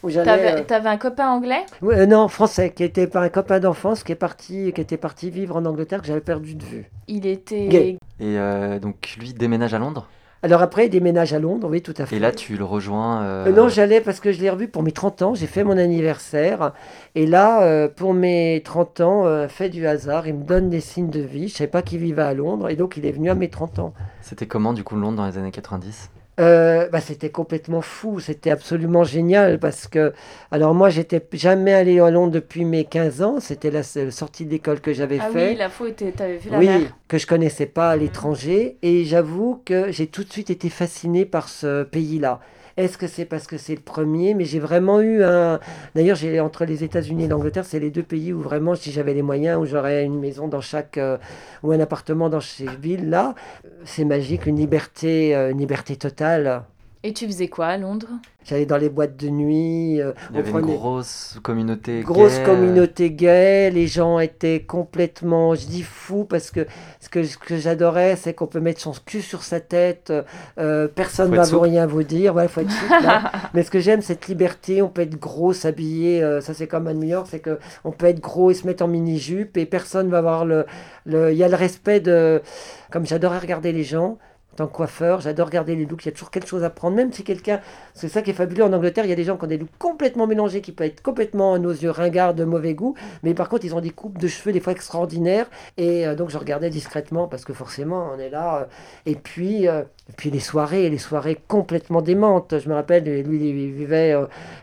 T'avais euh, avais un copain anglais? Euh, Non, français, qui était un copain d'enfance, qui est parti, qui était parti vivre en Angleterre, que j'avais perdu de vue. Il était. Et euh, donc lui déménage à Londres? Alors après, il déménage à Londres, oui, tout à fait. Et là, tu le rejoins Non, j'allais parce que je l'ai revu pour mes 30 ans, j'ai fait mon anniversaire. Et là, pour mes 30 ans, fait du hasard, il me donne des signes de vie. Je ne savais pas qu'il vivait à Londres, et donc il est venu à mes 30 ans. C'était comment, du coup, Londres dans les années 90 euh, bah, c'était complètement fou, c'était absolument génial parce que, alors moi j'étais jamais allé à Londres depuis mes 15 ans, c'était la, sortie d'école que j'avais ah fait. Oui, la fois tu avais vu la oui, que je connaissais pas à l'étranger et j'avoue que j'ai tout de suite été fasciné par ce pays-là. Est-ce que c'est parce que c'est le premier? Mais j'ai vraiment eu un. D'ailleurs, j'ai entre les États-Unis et l'Angleterre, c'est les deux pays où vraiment, si j'avais les moyens, où j'aurais une maison dans chaque euh, ou un appartement dans ces villes-là, c'est magique, une liberté, euh, une liberté totale. Et tu faisais quoi à Londres? J'allais dans les boîtes de nuit. Euh, Il y avait une grosse communauté grosse communauté gay. Les gens étaient complètement, je dis fou, parce que ce que, ce que j'adorais, c'est qu'on peut mettre son cul sur sa tête. Euh, personne ne va vous rien vous dire. Faut être Mais ce que j'aime, cette liberté. On peut être gros, s'habiller. Euh, ça, c'est comme à New York, c'est qu'on peut être gros et se mettre en mini-jupe et personne va avoir le. Il y a le respect de. Comme j'adorais regarder les gens tant que coiffeur, j'adore regarder les looks, il y a toujours quelque chose à prendre, même si quelqu'un, c'est ça qui est fabuleux en Angleterre, il y a des gens qui ont des looks complètement mélangés, qui peuvent être complètement à nos yeux ringards, de mauvais goût, mais par contre ils ont des coupes de cheveux des fois extraordinaires, et euh, donc je regardais discrètement, parce que forcément on est là, euh, et puis, euh, puis les soirées, les soirées complètement démentes, je me rappelle, lui il vivait,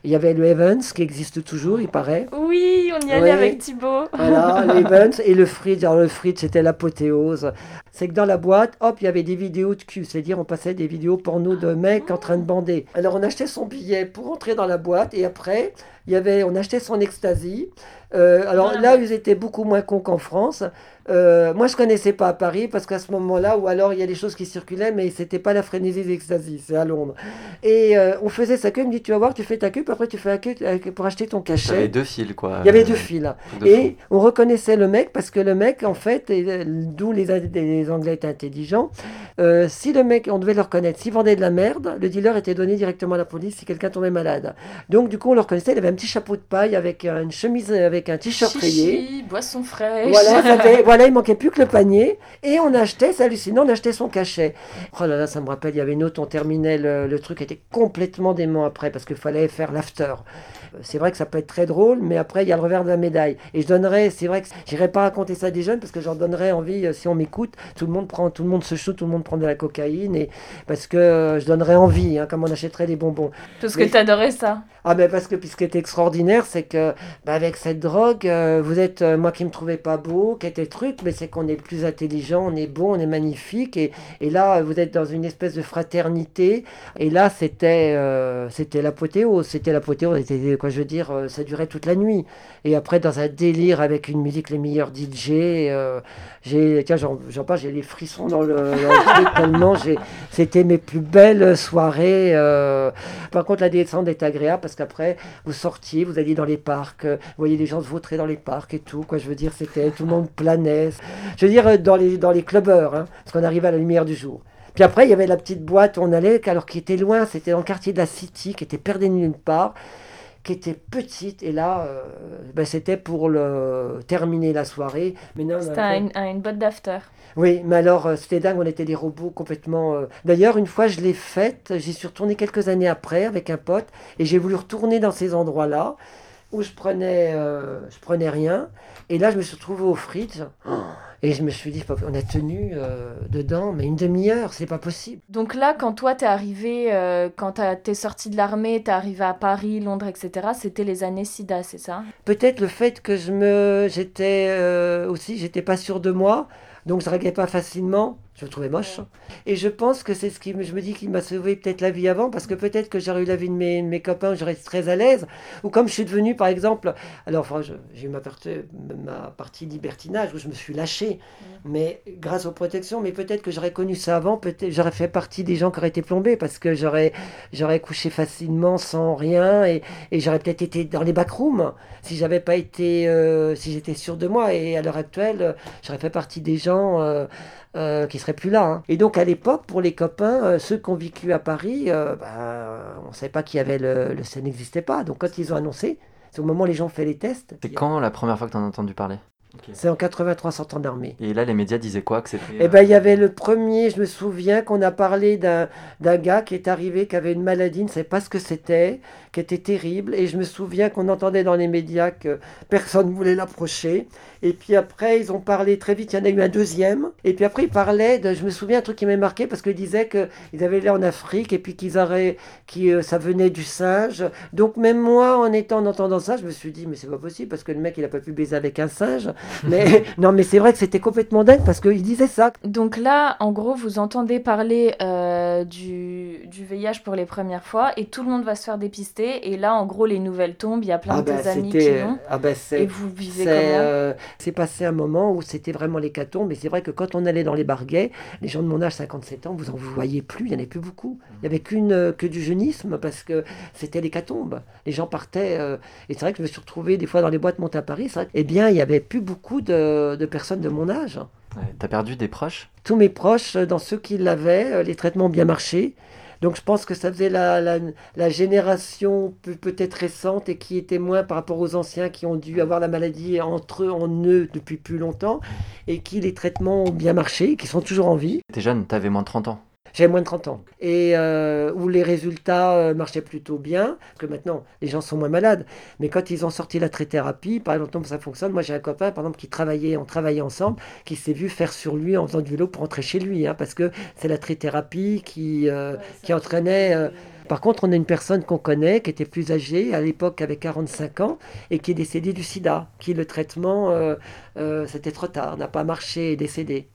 il y avait le Evans qui existe toujours, il paraît. Oui, on y allait avec Thibaut. Voilà, le Evans, et le Fritz, alors le Fritz c'était l'apothéose, c'est que dans la boîte, hop, il y avait des vidéos de cul, c'est-à-dire on passait des vidéos porno de mecs en train de bander. Alors on achetait son billet pour entrer dans la boîte et après, il y avait, on achetait son ecstasy. Euh, alors là, ils étaient beaucoup moins cons qu'en France. Euh, moi, je connaissais pas à Paris parce qu'à ce moment-là, ou alors il y a des choses qui circulaient, mais c'était pas la frénésie d'ecstasy, c'est à Londres. Et euh, on faisait sa queue, il me dit Tu vas voir, tu fais ta queue, puis après tu fais la queue pour acheter ton cachet. Il y avait deux fils, quoi. Il y avait deux fils. et on reconnaissait le mec parce que le mec, en fait, d'où les, les, Anglais étaient intelligents, si le mec, on devait le reconnaître, s'il vendait de la merde, le dealer était donné directement à la police si quelqu'un tombait malade. Donc, du coup, on le reconnaissait, il avait un petit chapeau de paille avec une chemise avec un t-shirt rayé. Chichi, boisson fraîche. Voilà, ça fait- voilà, il manquait plus que le panier. Et on achetait, c'est hallucinant, on achetait son cachet. Oh là là, ça me rappelle, il y avait une autre, on terminait le, le truc, était complètement dément après, parce qu'il fallait faire l'after. Euh, C'est vrai que ça peut être très drôle, mais après, il y a le revers de la médaille. Et je donnerais, c'est vrai que j'irais pas raconter ça à des jeunes, parce que j'en donnerais envie, euh, si on m'écoute, tout le monde prend, tout le monde se shoot, tout le monde prend de la cocaïne, et parce que euh, je donnerais envie, hein, comme on achèterait des bonbons. Parce que Oui. t'adorais ça. Ah ben parce que puis ce qui était extraordinaire, c'est que bah, avec cette drogue, euh, vous êtes euh, moi qui me trouvais pas beau, qui était truc, mais c'est qu'on est plus intelligent, on est beau, on est magnifique, et, et là vous êtes dans une espèce de fraternité, et là c'était euh, c'était l'apothéose, c'était l'apothéose, c'était quoi je veux dire, euh, ça durait toute la nuit, et après dans un délire avec une musique les meilleurs DJ, euh, j'ai tiens j'en parle, j'ai les frissons dans le, dans le truc tellement j'ai c'était mes plus belles soirées. euh, par contre, la descente est agréable parce qu'après, vous sortiez, vous alliez dans les parcs, vous voyez les gens se vautrer dans les parcs et tout. Quoi, je veux dire, c'était tout le monde planait. Je veux dire, euh, dans les, dans les clubbers, hein, parce qu'on arrivait à la lumière du jour. Puis après, il y avait la petite boîte où on allait, alors qui était loin, c'était dans le quartier de la City, qui était perdue nulle part, qui était petite. Et là, euh, ben, c'était pour le, terminer la soirée. C'était une boîte d'after. oui, mais alors euh, c'était dingue, on était des robots complètement. euh. D'ailleurs, une fois je l'ai faite, j'y suis retourné quelques années après avec un pote et j'ai voulu retourner dans ces endroits-là où je prenais, euh, je prenais rien. Et là, je me suis retrouvé au frites et je me suis dit, on a tenu euh, dedans, mais une demi-heure, c'est pas possible. Donc là, quand toi t'es arrivé, euh, quand t'es sorti de l'armée, t'es arrivé à Paris, Londres, etc., c'était les années SIDA, c'est ça? Peut-être le fait que je me, j'étais euh, aussi, j'étais pas sûr de moi, donc je draguais pas facilement. Je me trouvais moche. Et je pense que c'est ce qui, me- je me dis, qui m'a sauvé peut-être la vie avant, parce que peut-être que j'aurais eu la vie de mes, de mes copains, où j'aurais été très à l'aise. Ou comme je suis devenu, par exemple, alors enfin, j'ai eu ma, partie- ma partie libertinage où je me suis lâché, mais grâce aux protections. Mais peut-être que j'aurais connu ça avant, peut-être j'aurais fait partie des gens qui auraient été plombés, parce que j'aurais, j'aurais couché facilement sans rien, et, et j'aurais peut-être été dans les backrooms si j'avais pas été, euh, si j'étais sûr de moi. Et à l'heure actuelle, j'aurais fait partie des gens euh, euh, qui seraient plus là. hein. Et donc à l'époque, pour les copains, euh, ceux qui ont vécu à Paris, euh, bah, on ne savait pas qu'il y avait le, le ça n'existait pas. Donc quand ils ont annoncé, c'est au moment où les gens ont fait les tests. C'est quand la première fois que t'en as entendu parler? C'est en 83 sortant d'armée. Et là, les médias disaient quoi que c'était Eh ben, il y avait le premier, je me souviens qu'on a parlé d'un d'un gars qui est arrivé, qui avait une maladie, ne savait pas ce que c'était, qui était terrible. Et je me souviens qu'on entendait dans les médias que personne ne voulait l'approcher. Et puis après, ils ont parlé très vite, il y en a eu un deuxième. Et puis après, ils parlaient de, je me souviens un truc qui m'a marqué parce qu'ils disaient qu'ils avaient l'air en Afrique et puis qu'ils auraient, qui euh, ça venait du singe. Donc même moi, en étant, en entendant ça, je me suis dit, mais c'est pas possible parce que le mec, il a pas pu baiser avec un singe. Mais non, mais c'est vrai que c'était complètement dingue parce qu'il disait ça. Donc là, en gros, vous entendez parler euh, du, du VIH pour les premières fois et tout le monde va se faire dépister. Et là, en gros, les nouvelles tombent, il y a plein Ah de ben, tes amis qui l'ont. ah ben, Et vous vivez comment euh, c'est passé un moment où c'était vraiment l'hécatombe. Et c'est vrai que quand on allait dans les barguets, les gens de mon âge, 57 ans, vous en voyez plus, il n'y en avait plus beaucoup. Il n'y avait qu'une, euh, que du jeunisme parce que c'était l'hécatombe. Les gens partaient. et c'est vrai que je me suis retrouvé des fois dans les boîtes montées à Paris. Eh bien, il n'y avait plus beaucoup de, de personnes de mon âge. Ouais, T'as perdu des proches? Tous mes proches, euh, dans ceux qui l'avaient, euh, les traitements ont bien marché. Donc je pense que ça faisait la, la, la génération peut- peut-être récente et qui était moins par rapport aux anciens qui ont dû avoir la maladie entre eux, en eux depuis plus longtemps et qui les traitements ont bien marché, qui sont toujours en vie. T'es jeune, t'avais moins de 30 ans. J'avais moins de 30 ans. Et euh, où les résultats euh, marchaient plutôt bien, parce que maintenant, les gens sont moins malades. Mais quand ils ont sorti la trithérapie, par exemple, ça fonctionne. Moi, j'ai un copain, par exemple, qui travaillait, on travaillait ensemble, qui s'est vu faire sur lui en faisant du vélo pour rentrer chez lui, hein, parce que c'est la trithérapie qui, euh, qui entraînait... euh, par contre, on a une personne qu'on connaît qui était plus âgée, à l'époque avait 45 ans, et qui est décédée du sida, qui le traitement, euh, euh, c'était trop tard, n'a pas marché, est décédé.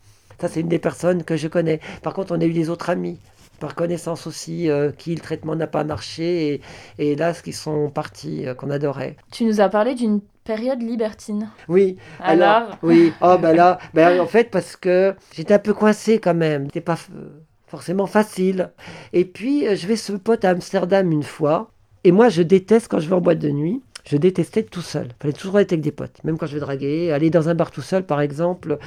Ça, c'est une des personnes que je connais. Par contre, on a eu des autres amis, par connaissance aussi, euh, qui le traitement n'a pas marché, et, et hélas, qui sont partis, euh, qu'on adorait. Tu nous as parlé d'une période libertine. Oui, Alors, oui, oh ben là, ben en fait parce que j'étais un peu coincé quand même, c'était pas forcément facile. Et puis euh, je vais ce pote à Amsterdam une fois, et moi je déteste quand je vais en boîte de nuit. Je détestais être tout seul. Fallait toujours être avec des potes. Même quand je vais draguer, aller dans un bar tout seul, par exemple,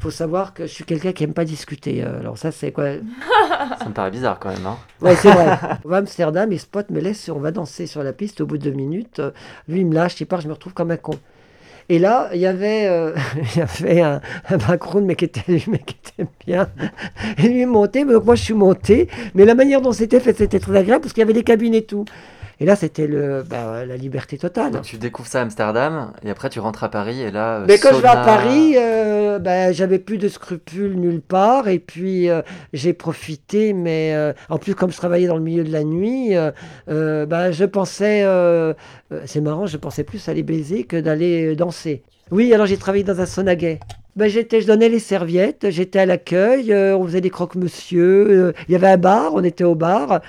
faut savoir que je suis quelqu'un qui aime pas discuter. Euh, Alors ça, c'est quoi? Ça me paraît bizarre quand même, hein Ouais, c'est vrai. on va à Amsterdam et ce pote me laisse, on va danser sur la piste au bout de deux minutes. euh, Lui, il me lâche, il part, je me retrouve comme un con. Et là, il y avait, euh, il y avait un, un background, mais qui était, mais qui était bien. Et lui est monté, donc moi je suis monté. Mais la manière dont c'était fait, c'était très agréable parce qu'il y avait des cabines et tout. Et là, c'était le, bah, la liberté totale. Donc tu découvres ça à Amsterdam et après tu rentres à Paris et là. Mais quand je vais à Paris, euh, bah, j'avais plus de scrupules nulle part. Et puis, euh, j'ai profité. Mais euh, en plus, comme je travaillais dans le milieu de la nuit, euh, bah, je pensais. c'est marrant, je pensais plus aller baiser que d'aller danser. Oui, alors j'ai travaillé dans un sauna gay. Ben, j'étais, je donnais les serviettes, j'étais à l'accueil, euh, on faisait des croque-monsieur, euh, il y avait un bar, on était au bar.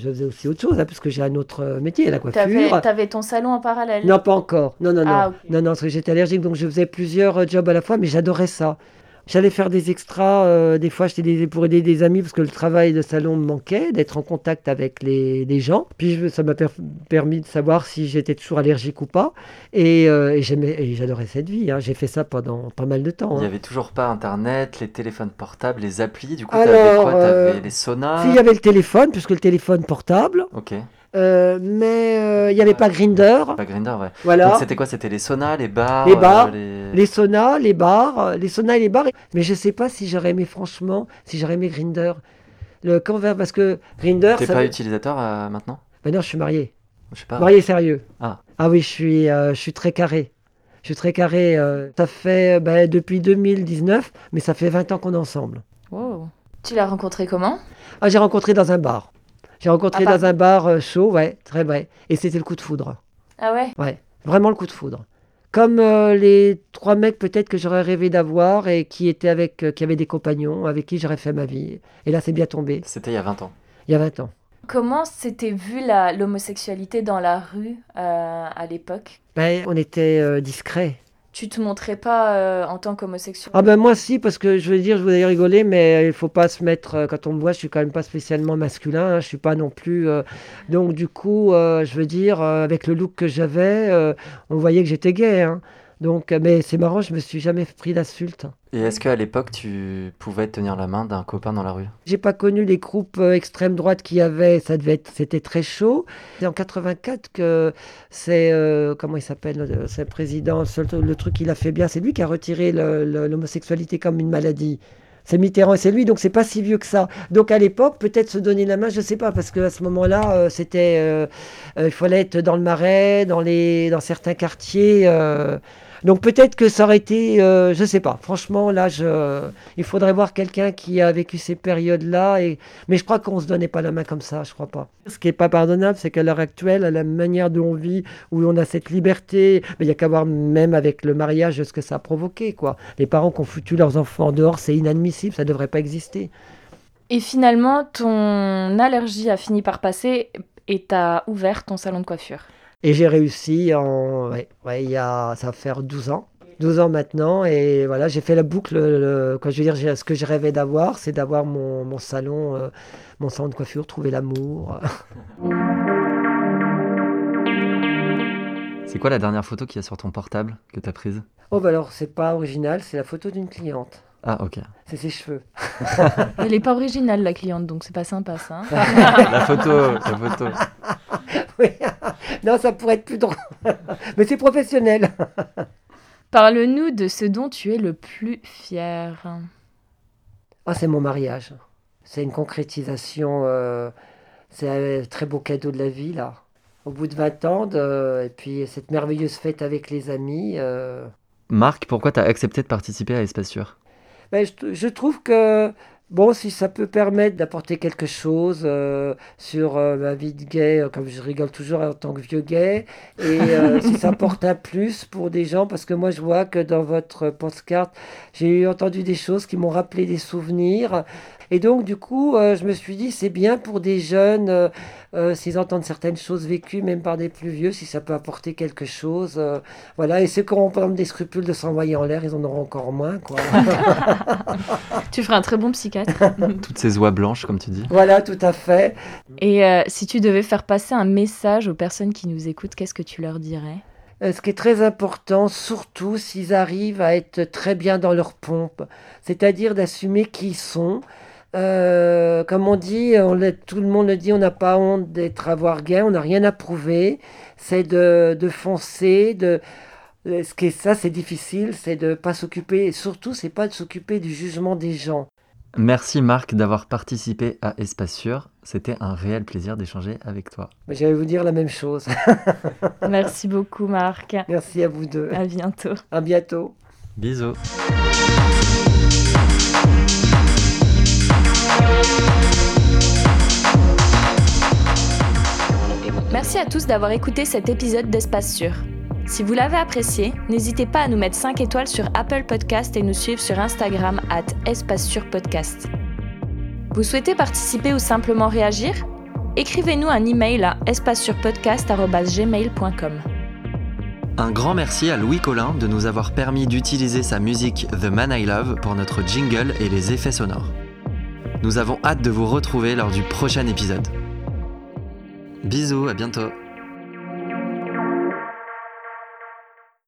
Je faisais aussi autre chose, hein, parce que j'ai un autre euh, métier, la T'avais coiffure. avais ton salon en parallèle? Non, pas encore. Non, non, non. Ah. Non, non, parce que j'étais allergique, donc je faisais plusieurs jobs à la fois, mais j'adorais ça. J'allais faire des extras, euh, des fois j'étais des- pour aider des amis, parce que le travail de salon me manquait, d'être en contact avec les, les gens. Puis je- ça m'a per- permis de savoir si j'étais toujours allergique ou pas. Et, euh, et j'aimais- et j'adorais cette vie. hein. J'ai fait ça pendant pas mal de temps. Il hein. n'y avait toujours pas internet, les téléphones portables, les applis. Du coup, Alors, t'avais quoi? T'avais euh, les saunas. S'il y avait le téléphone, puisque le téléphone portable, Ok. Euh, mais euh, il n'y avait pas Grinder. Pas Grindr, ouais. Voilà. c'était quoi? C'était les saunas, les bars Les bars, euh, les- Les saunas, les bars, euh, les saunas et les bars. Mais je sais pas si j'aurais aimé, franchement, si j'aurais aimé Grinder. Le convert, parce que Grinder, T'es pas veut- utilisateur euh, maintenant? Ben non, je suis marié. Je sais pas. Marié sérieux. Ah. oui, je suis, euh, je suis très carré. Je suis très carré. euh, ça fait ben, depuis 2019, mais ça fait 20 ans qu'on est ensemble. Wow. Tu l'as rencontré comment? Ah, j'ai rencontré dans un bar. J'ai rencontré Ah, dans un bar euh, chaud, ouais, très vrai. Et c'était le coup de foudre. Ah ouais? Ouais, vraiment le coup de foudre. Comme euh, les trois mecs peut-être que j'aurais rêvé d'avoir et qui étaient avec, euh, qui avaient des compagnons, avec qui j'aurais fait ma vie. Et là, c'est bien tombé, C'était il y a 20 ans. il y a 20 ans. Comment s'était vue l'homosexualité dans la rue euh, à l'époque? Ben, on était euh, discrets. Tu te montrais pas euh, en tant qu'homosexuel? Ah ben moi si, parce que je veux dire, je voulais rigoler, mais il faut pas se mettre, euh, quand on me voit, je suis quand même pas spécialement masculin, hein, je suis pas non plus... euh, donc du coup, je veux dire, avec le look que j'avais, on voyait que j'étais gay. hein. Donc, euh, mais c'est marrant, je me suis jamais pris d'insultes. Et est-ce qu'à l'époque, tu pouvais tenir la main d'un copain dans la rue? J'ai pas connu les groupes euh, extrême droite qu'il y avait, ça devait être, c'était très chaud. C'est en 84 que c'est, euh, comment il s'appelle, le- c'est le président, le, truc qu'il a fait bien, c'est lui qui a retiré l'homosexualité comme une maladie. C'est Mitterrand et c'est lui, donc c'est pas si vieux que ça. Donc à l'époque, peut-être se donner la main, je sais pas, parce qu'à ce moment-là, euh, c'était, euh, euh, il fallait être dans le Marais, dans les, dans certains quartiers. Donc peut-être que ça aurait été, euh, je sais pas. Franchement, là, je, il faudrait voir quelqu'un qui a vécu ces périodes-là. Et... Mais je crois qu'on se donnait pas la main comme ça, je crois pas. Ce qui est pas pardonnable, c'est qu'à l'heure actuelle, à la manière dont on vit, où on a cette liberté, il y a qu'à voir même avec le mariage ce que ça a provoqué, quoi. Les parents qui ont foutu leurs enfants dehors, c'est inadmissible, ça devrait pas exister. Et finalement, ton allergie a fini par passer et t'as ouvert ton salon de coiffure. Et j'ai réussi en, ouais, ouais, il y a, ça va faire 12 ans. 12 ans maintenant, et voilà, j'ai fait la boucle. le- quand je veux dire, ce que je rêvais d'avoir, c'est d'avoir mon, mon salon, euh, mon salon de coiffure, trouver l'amour. C'est quoi la dernière photo qu'il y a sur ton portable que t'as prise? Oh, bah alors, c'est pas original, c'est la photo d'une cliente. Ah, ok. C'est ses cheveux. Elle est pas originale, la cliente, donc c'est pas sympa ça. hein. la photo, la photo. Oui. non, ça pourrait être plus drôle. Mais c'est professionnel. Parle-nous de ce dont tu es le plus fier. Ah, c'est mon mariage. C'est une concrétisation. euh, c'est un très beau cadeau de la vie, là. Au bout de 20 ans, de- et puis cette merveilleuse fête avec les amis. euh, Marc, pourquoi t'as accepté de participer à Espace Sûr? Ben, je, je trouve que, bon, si ça peut permettre d'apporter quelque chose euh, sur euh, ma vie de gay, euh, comme je rigole toujours en tant que vieux gay, et si ça apporte un plus pour des gens, parce que moi je vois que dans votre postcard, j'ai entendu des choses qui m'ont rappelé des souvenirs. Et donc, du coup, euh, je me suis dit, c'est bien pour des jeunes, euh, euh, s'ils entendent certaines choses vécues, même par des plus vieux, si ça peut apporter quelque chose. euh, voilà, et ceux qui auront, par exemple, des scrupules de s'envoyer en l'air, ils en auront encore moins, quoi. Tu ferais un très bon psychiatre. Toutes ces oies blanches, comme tu dis. Voilà, tout à fait. Et euh, si tu devais faire passer un message aux personnes qui nous écoutent, qu'est-ce que tu leur dirais? Ce qui est très important, surtout s'ils arrivent à être très bien dans leur pompe, c'est-à-dire d'assumer qui ils sont. Euh, comme on dit, on tout le monde le dit, on n'a pas honte d'être avoir gay, on n'a rien à prouver. C'est de, de foncer, de Ce qui est ça, c'est difficile, c'est de pas s'occuper, et surtout, c'est pas de s'occuper du jugement des gens. Merci Marc d'avoir participé à Espace Sûr. C'était un réel plaisir d'échanger avec toi. J'allais vous dire la même chose. Merci beaucoup, Marc. Merci à vous deux. À bientôt. À bientôt. Bisous. Merci à tous d'avoir écouté cet épisode d'Espace Sûr. Si vous l'avez apprécié, n'hésitez pas à nous mettre 5 étoiles sur Apple Podcast et nous suivre sur Instagram at Espace Sûr Podcast. Vous souhaitez participer ou simplement réagir? Écrivez-nous un email à espacesurpodcast.gmail.com. Un grand merci à Louis Collin de nous avoir permis d'utiliser sa musique The Man I Love pour notre jingle et les effets sonores. Nous avons hâte de vous retrouver lors du prochain épisode. Bisous, à bientôt